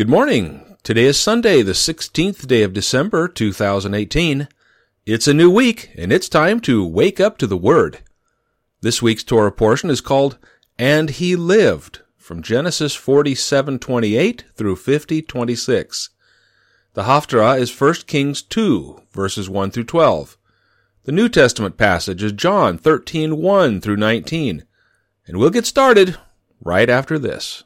Good morning. Today is Sunday, the 16th day of December, 2018. It's a new week, and it's time to wake up to the Word. This week's Torah portion is called And He Lived, from Genesis 47:28 through 50:26. The Haftarah is 1 Kings 2, verses 1 through 12. The New Testament passage is John 13:1 through 19. And we'll get started right after this.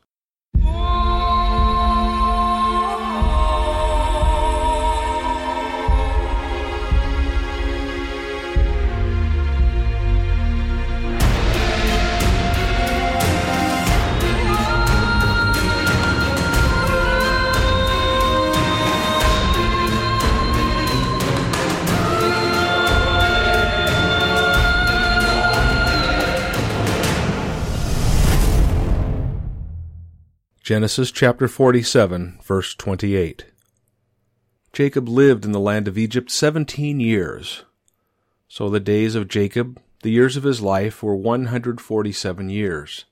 Genesis chapter 47, verse 28. Jacob lived in the land of Egypt seventeen years. So the days of Jacob, the years of his life, were one hundred forty seven years.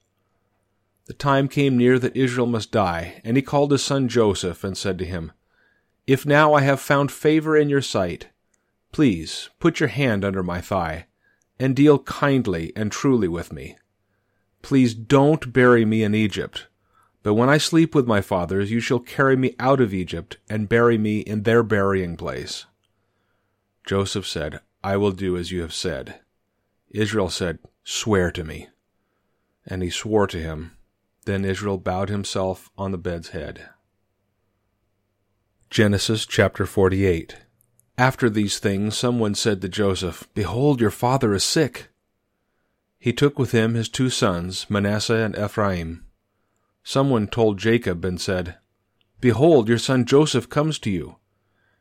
The time came near that Israel must die, and he called his son Joseph and said to him, If now I have found favor in your sight, please put your hand under my thigh, and deal kindly and truly with me. Please don't bury me in Egypt but when I sleep with my fathers, you shall carry me out of Egypt and bury me in their burying place. Joseph said, I will do as you have said. Israel said, Swear to me. And he swore to him. Then Israel bowed himself on the bed's head. Genesis chapter 48. After these things, someone said to Joseph, Behold, your father is sick. He took with him his two sons, Manasseh and Ephraim Someone told Jacob and said, Behold, your son Joseph comes to you.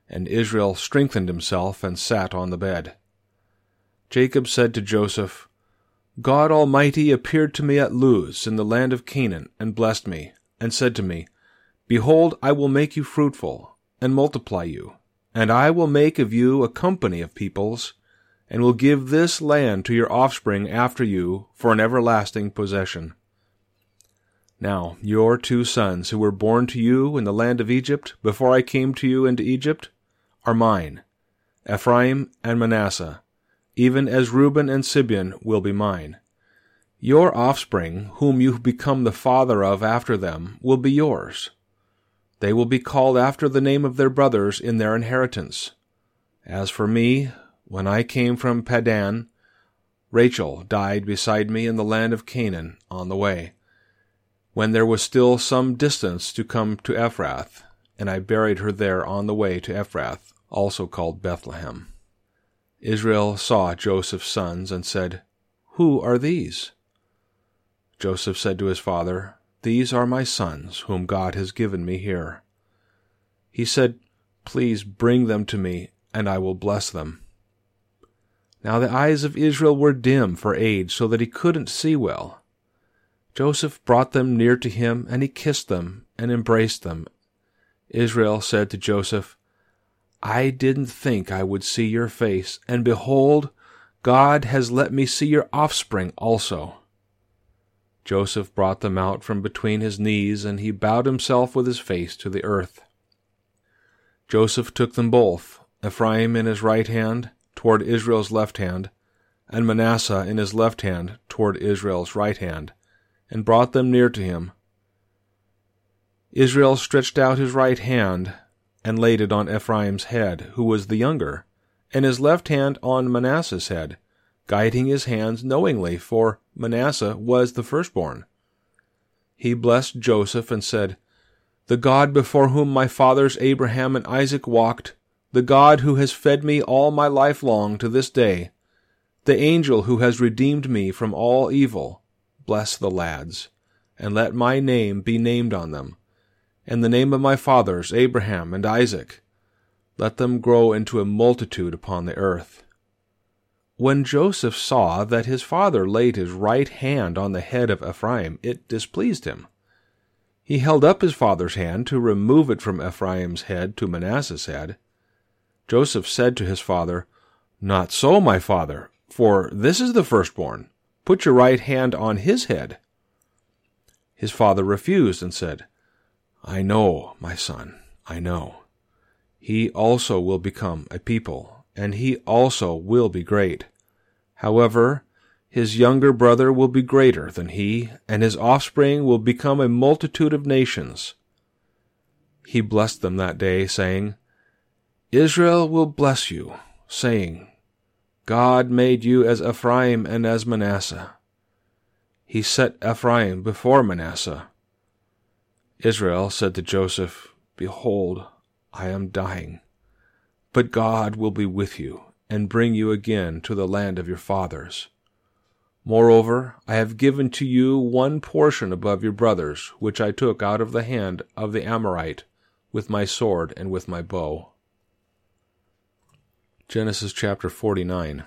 And Israel strengthened himself and sat on the bed. Jacob said to Joseph, God Almighty appeared to me at Luz in the land of Canaan, and blessed me, and said to me, Behold, I will make you fruitful, and multiply you, and I will make of you a company of peoples, and will give this land to your offspring after you for an everlasting possession. Now, your two sons, who were born to you in the land of Egypt, before I came to you into Egypt, are mine, Ephraim and Manasseh, even as Reuben and Simeon will be mine. Your offspring, whom you become the father of after them, will be yours. They will be called after the name of their brothers in their inheritance. As for me, when I came from Padan, Rachel died beside me in the land of Canaan on the way when there was still some distance to come to Ephrath, and I buried her there on the way to Ephrath, also called Bethlehem. Israel saw Joseph's sons and said, Who are these? Joseph said to his father, These are my sons, whom God has given me here. He said, Please bring them to me, and I will bless them. Now the eyes of Israel were dim for age, so that he couldn't see well. Joseph brought them near to him, and he kissed them and embraced them. Israel said to Joseph, I didn't think I would see your face, and behold, God has let me see your offspring also. Joseph brought them out from between his knees, and he bowed himself with his face to the earth. Joseph took them both, Ephraim in his right hand, toward Israel's left hand, and Manasseh in his left hand, toward Israel's right hand and brought them near to him. Israel stretched out his right hand and laid it on Ephraim's head, who was the younger, and his left hand on Manasseh's head, guiding his hands knowingly, for Manasseh was the firstborn. He blessed Joseph and said, The God before whom my fathers Abraham and Isaac walked, the God who has fed me all my life long to this day, the angel who has redeemed me from all evil, bless the lads, and let my name be named on them, and the name of my fathers, Abraham and Isaac. Let them grow into a multitude upon the earth. When Joseph saw that his father laid his right hand on the head of Ephraim, it displeased him. He held up his father's hand to remove it from Ephraim's head to Manasseh's head. Joseph said to his father, Not so, my father, for this is the firstborn. Put your right hand on his head. His father refused and said, I know, my son, I know. He also will become a people, and he also will be great. However, his younger brother will be greater than he, and his offspring will become a multitude of nations. He blessed them that day, saying, Israel will bless you, saying, God made you as Ephraim and as Manasseh. He set Ephraim before Manasseh. Israel said to Joseph, Behold, I am dying, but God will be with you, and bring you again to the land of your fathers. Moreover, I have given to you one portion above your brothers, which I took out of the hand of the Amorite with my sword and with my bow. Genesis chapter 49.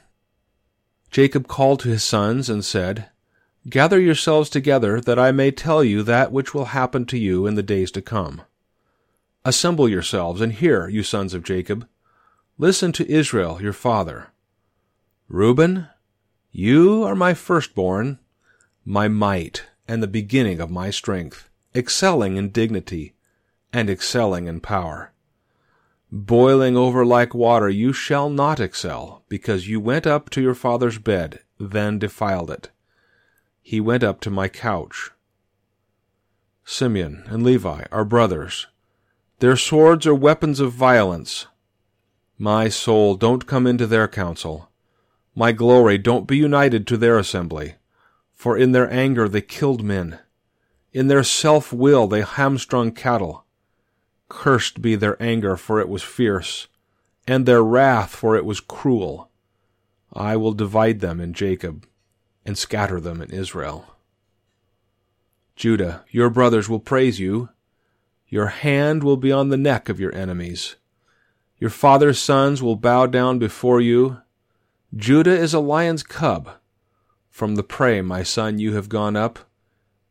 Jacob called to his sons and said, Gather yourselves together, that I may tell you that which will happen to you in the days to come. Assemble yourselves and hear, you sons of Jacob. Listen to Israel your father. Reuben, you are my firstborn, my might, and the beginning of my strength, excelling in dignity, and excelling in power. Boiling over like water, you shall not excel, because you went up to your father's bed, then defiled it. He went up to my couch. Simeon and Levi are brothers. Their swords are weapons of violence. My soul, don't come into their council. My glory, don't be united to their assembly. For in their anger they killed men. In their self will they hamstrung cattle. Cursed be their anger, for it was fierce, and their wrath, for it was cruel. I will divide them in Jacob, and scatter them in Israel. Judah, your brothers will praise you. Your hand will be on the neck of your enemies. Your father's sons will bow down before you, Judah is a lion's cub. From the prey, my son, you have gone up.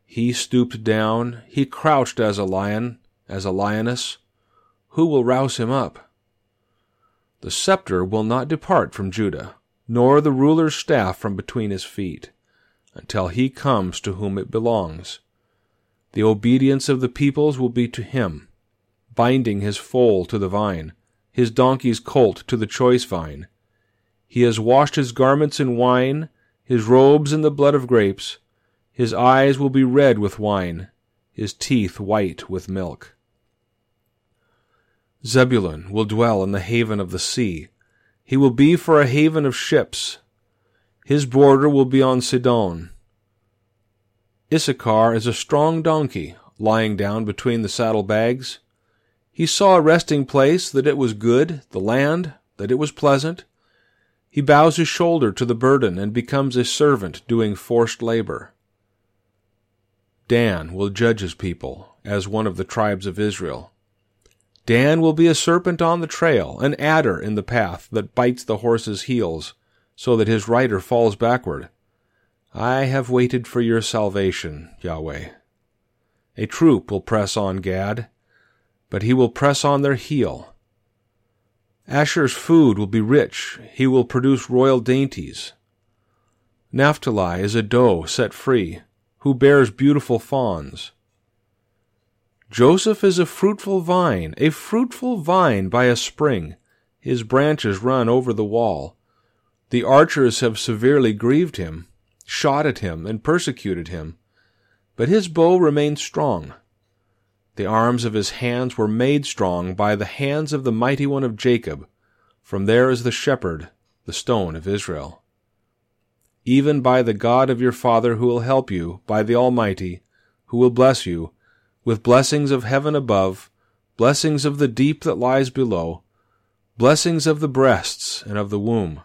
He stooped down, he crouched as a lion, as a lioness. Who will rouse him up? The scepter will not depart from Judah, nor the ruler's staff from between his feet, until he comes to whom it belongs. The obedience of the peoples will be to him, binding his foal to the vine, his donkey's colt to the choice vine he has washed his garments in wine, his robes in the blood of grapes. His eyes will be red with wine, his teeth white with milk. Zebulun will dwell in the haven of the sea. He will be for a haven of ships. His border will be on Sidon. Issachar is a strong donkey, lying down between the saddle saddlebags. He saw a resting place, that it was good, the land, that it was pleasant. He bows his shoulder to the burden and becomes a servant doing forced labor. Dan will judge his people as one of the tribes of Israel. Dan will be a serpent on the trail, an adder in the path that bites the horse's heels, so that his rider falls backward. I have waited for your salvation, Yahweh. A troop will press on Gad, but he will press on their heel. Asher's food will be rich, he will produce royal dainties. Naphtali is a doe set free, who bears beautiful fawns. Joseph is a fruitful vine, a fruitful vine by a spring. His branches run over the wall. The archers have severely grieved him, shot at him, and persecuted him. But his bow remains strong. The arms of his hands were made strong by the hands of the mighty one of Jacob. From there is the shepherd, the stone of Israel. Even by the God of your father who will help you, by the Almighty, who will bless you, with blessings of heaven above, blessings of the deep that lies below, blessings of the breasts and of the womb.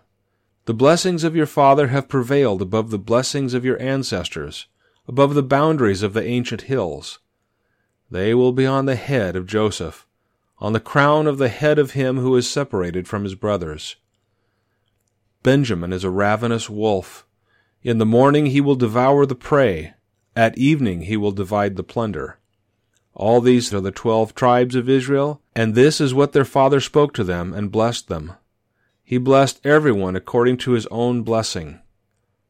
The blessings of your father have prevailed above the blessings of your ancestors, above the boundaries of the ancient hills. They will be on the head of Joseph, on the crown of the head of him who is separated from his brothers. Benjamin is a ravenous wolf. In the morning he will devour the prey, at evening he will divide the plunder. All these are the twelve tribes of Israel, and this is what their father spoke to them and blessed them. He blessed everyone according to his own blessing.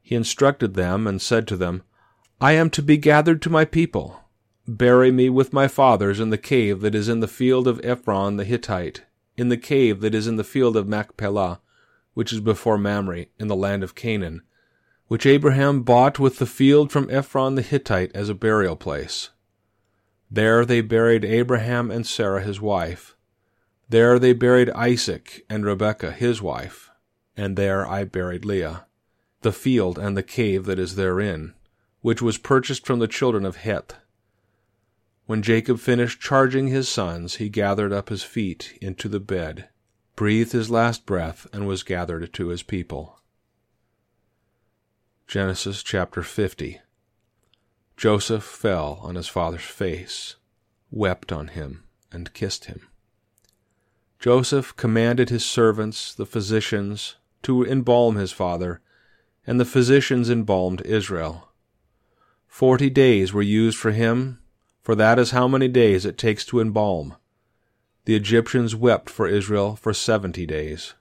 He instructed them and said to them, I am to be gathered to my people. Bury me with my fathers in the cave that is in the field of Ephron the Hittite, in the cave that is in the field of Machpelah, which is before Mamre, in the land of Canaan, which Abraham bought with the field from Ephron the Hittite as a burial place. There they buried Abraham and Sarah his wife. There they buried Isaac and Rebekah his wife, and there I buried Leah, the field and the cave that is therein, which was purchased from the children of Heth. When Jacob finished charging his sons, he gathered up his feet into the bed, breathed his last breath, and was gathered to his people. Genesis chapter 50 Joseph fell on his father's face, wept on him, and kissed him. Joseph commanded his servants, the physicians, to embalm his father, and the physicians embalmed Israel. Forty days were used for him for that is how many days it takes to embalm. The Egyptians wept for Israel for seventy days.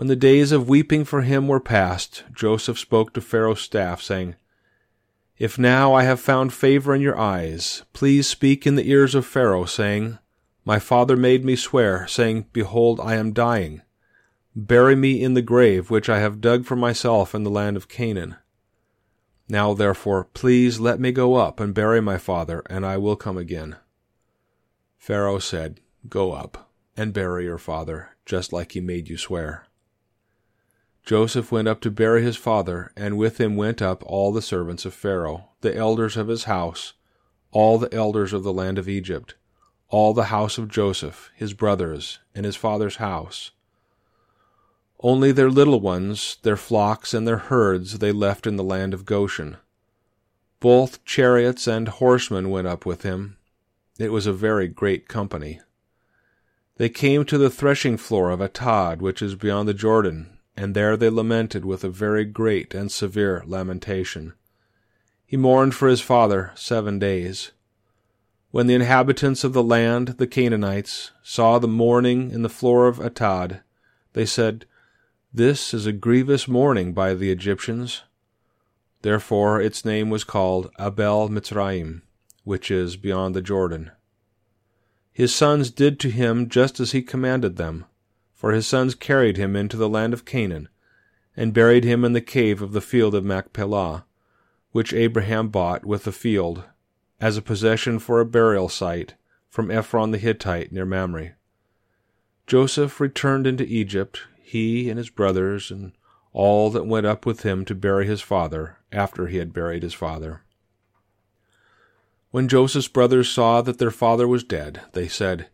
When the days of weeping for him were past, Joseph spoke to Pharaoh's staff, saying, If now I have found favor in your eyes, please speak in the ears of Pharaoh, saying, My father made me swear, saying, Behold, I am dying. Bury me in the grave which I have dug for myself in the land of Canaan. Now therefore, please let me go up and bury my father, and I will come again. Pharaoh said, Go up and bury your father, just like he made you swear. Joseph went up to bury his father, and with him went up all the servants of Pharaoh, the elders of his house, all the elders of the land of Egypt, all the house of Joseph, his brothers, and his father's house, only their little ones, their flocks, and their herds they left in the land of Goshen. Both chariots and horsemen went up with him. It was a very great company. They came to the threshing floor of Atad, which is beyond the Jordan, and there they lamented with a very great and severe lamentation. He mourned for his father seven days. When the inhabitants of the land, the Canaanites, saw the mourning in the floor of Atad, they said, this is a grievous mourning by the Egyptians. Therefore its name was called Abel Mitzrayim, which is beyond the Jordan. His sons did to him just as he commanded them, for his sons carried him into the land of Canaan, and buried him in the cave of the field of Machpelah, which Abraham bought with the field, as a possession for a burial site, from Ephron the Hittite near Mamre. Joseph returned into Egypt, he and his brothers, and all that went up with him to bury his father after he had buried his father. When Joseph's brothers saw that their father was dead, they said,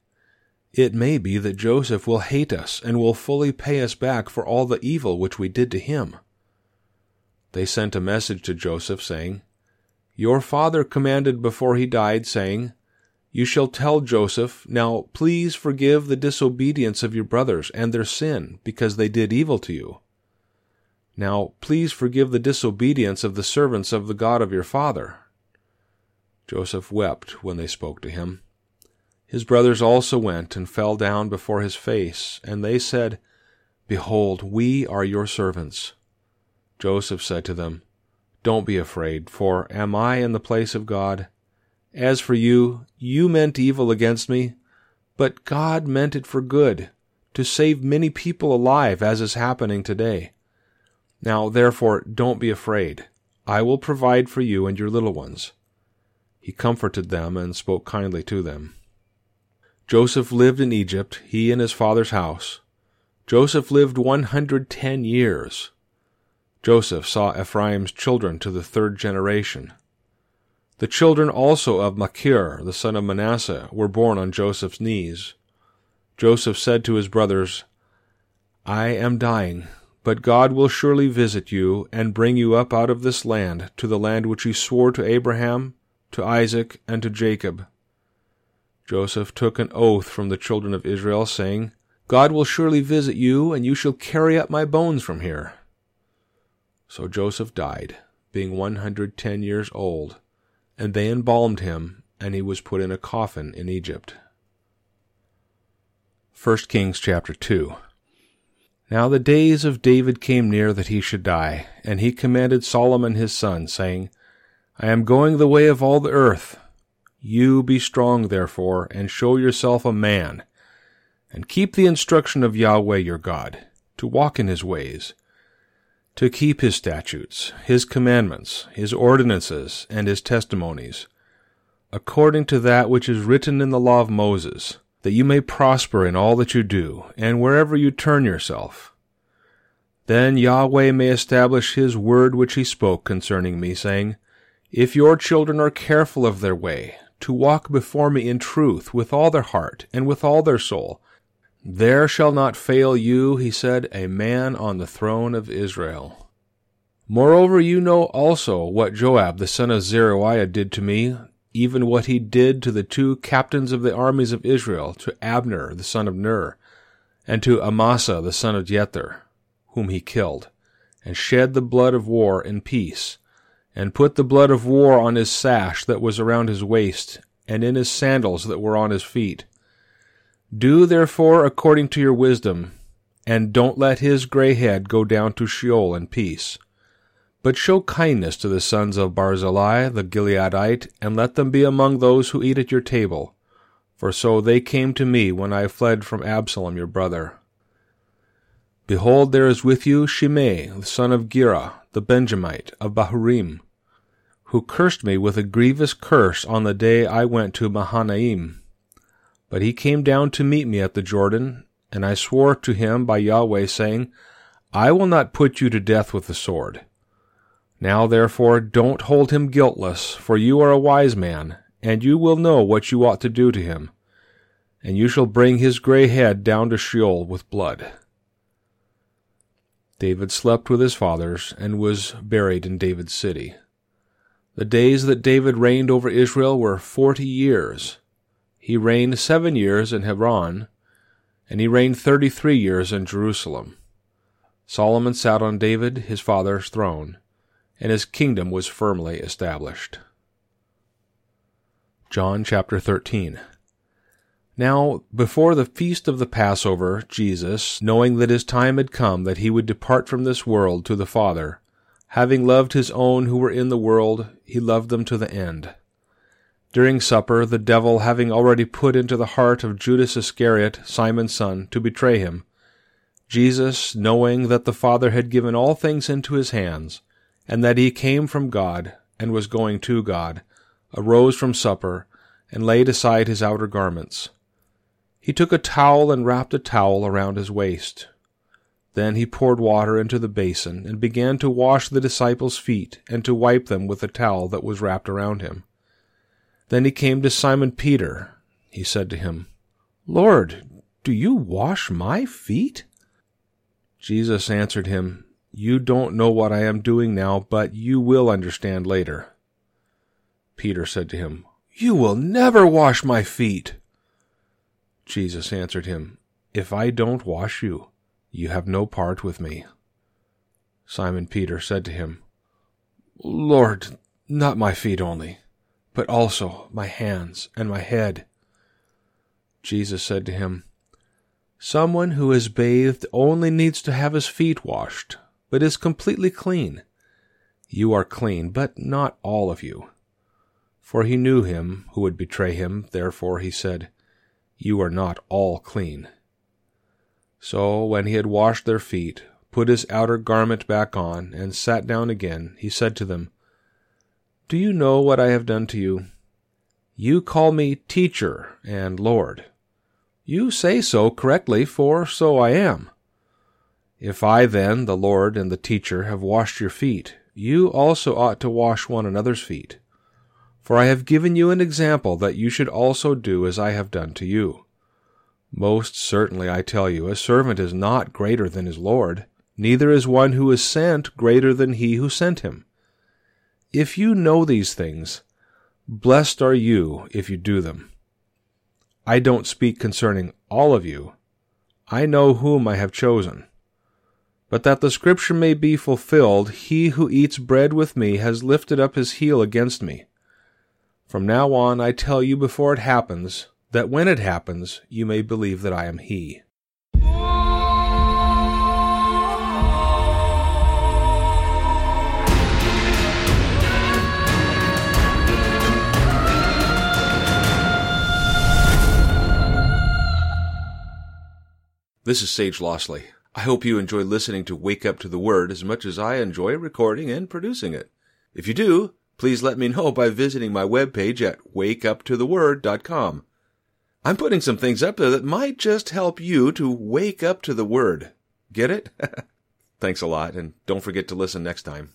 It may be that Joseph will hate us and will fully pay us back for all the evil which we did to him. They sent a message to Joseph, saying, Your father commanded before he died, saying, you shall tell Joseph, Now please forgive the disobedience of your brothers and their sin, because they did evil to you. Now please forgive the disobedience of the servants of the God of your father. Joseph wept when they spoke to him. His brothers also went and fell down before his face, and they said, Behold, we are your servants. Joseph said to them, Don't be afraid, for am I in the place of God? As for you, you meant evil against me, but God meant it for good, to save many people alive, as is happening today. Now, therefore, don't be afraid. I will provide for you and your little ones. He comforted them and spoke kindly to them. Joseph lived in Egypt, he and his father's house. Joseph lived one hundred ten years. Joseph saw Ephraim's children to the third generation. The children also of Machir, the son of Manasseh, were born on Joseph's knees. Joseph said to his brothers, I am dying, but God will surely visit you and bring you up out of this land to the land which he swore to Abraham, to Isaac, and to Jacob. Joseph took an oath from the children of Israel, saying, God will surely visit you, and you shall carry up my bones from here. So Joseph died, being one hundred ten years old and they embalmed him, and he was put in a coffin in Egypt. 1 Kings chapter 2 Now the days of David came near that he should die, and he commanded Solomon his son, saying, I am going the way of all the earth. You be strong, therefore, and show yourself a man, and keep the instruction of Yahweh your God, to walk in his ways, to keep his statutes, his commandments, his ordinances, and his testimonies, according to that which is written in the law of Moses, that you may prosper in all that you do, and wherever you turn yourself. Then Yahweh may establish his word which he spoke concerning me, saying, If your children are careful of their way, to walk before me in truth with all their heart and with all their soul. There shall not fail you, he said, a man on the throne of Israel. Moreover, you know also what Joab the son of Zeruiah did to me, even what he did to the two captains of the armies of Israel, to Abner the son of Ner, and to Amasa the son of Jether, whom he killed, and shed the blood of war in peace and put the blood of war on his sash that was around his waist, and in his sandals that were on his feet. Do therefore according to your wisdom, and don't let his gray head go down to Sheol in peace. But show kindness to the sons of Barzillai the Gileadite, and let them be among those who eat at your table. For so they came to me when I fled from Absalom your brother. Behold, there is with you Shimei, the son of Gera, the Benjamite, of Bahurim, who cursed me with a grievous curse on the day I went to Mahanaim. But he came down to meet me at the Jordan, and I swore to him by Yahweh, saying, I will not put you to death with the sword. Now therefore don't hold him guiltless, for you are a wise man, and you will know what you ought to do to him. And you shall bring his gray head down to Sheol with blood. David slept with his fathers, and was buried in David's city. The days that David reigned over Israel were forty years. He reigned seven years in Hebron, and he reigned thirty three years in Jerusalem. Solomon sat on David, his father's throne, and his kingdom was firmly established. John chapter 13. Now, before the feast of the Passover, Jesus, knowing that his time had come that he would depart from this world to the Father, Having loved his own who were in the world, he loved them to the end. During supper, the devil having already put into the heart of Judas Iscariot, Simon's son, to betray him, Jesus, knowing that the Father had given all things into his hands, and that he came from God and was going to God, arose from supper, and laid aside his outer garments. He took a towel and wrapped a towel around his waist. Then he poured water into the basin, and began to wash the disciples' feet, and to wipe them with the towel that was wrapped around him. Then he came to Simon Peter. He said to him, Lord, do you wash my feet? Jesus answered him, You don't know what I am doing now, but you will understand later. Peter said to him, You will never wash my feet. Jesus answered him, If I don't wash you, you have no part with me. Simon Peter said to him, Lord, not my feet only, but also my hands and my head. Jesus said to him, Someone who is bathed only needs to have his feet washed, but is completely clean. You are clean, but not all of you. For he knew him who would betray him, therefore he said, You are not all clean. So when he had washed their feet, put his outer garment back on, and sat down again, he said to them, Do you know what I have done to you? You call me teacher and Lord. You say so correctly, for so I am. If I then, the Lord and the teacher, have washed your feet, you also ought to wash one another's feet. For I have given you an example that you should also do as I have done to you. Most certainly, I tell you, a servant is not greater than his Lord, neither is one who is sent greater than he who sent him. If you know these things, blessed are you if you do them. I don't speak concerning all of you. I know whom I have chosen. But that the scripture may be fulfilled, he who eats bread with me has lifted up his heel against me. From now on I tell you before it happens, that when it happens, you may believe that I am He. This is Sage Lossley. I hope you enjoy listening to Wake Up to the Word as much as I enjoy recording and producing it. If you do, please let me know by visiting my webpage at wakeuptotheword.com. I'm putting some things up there that might just help you to wake up to the Word. Get it? Thanks a lot, and don't forget to listen next time.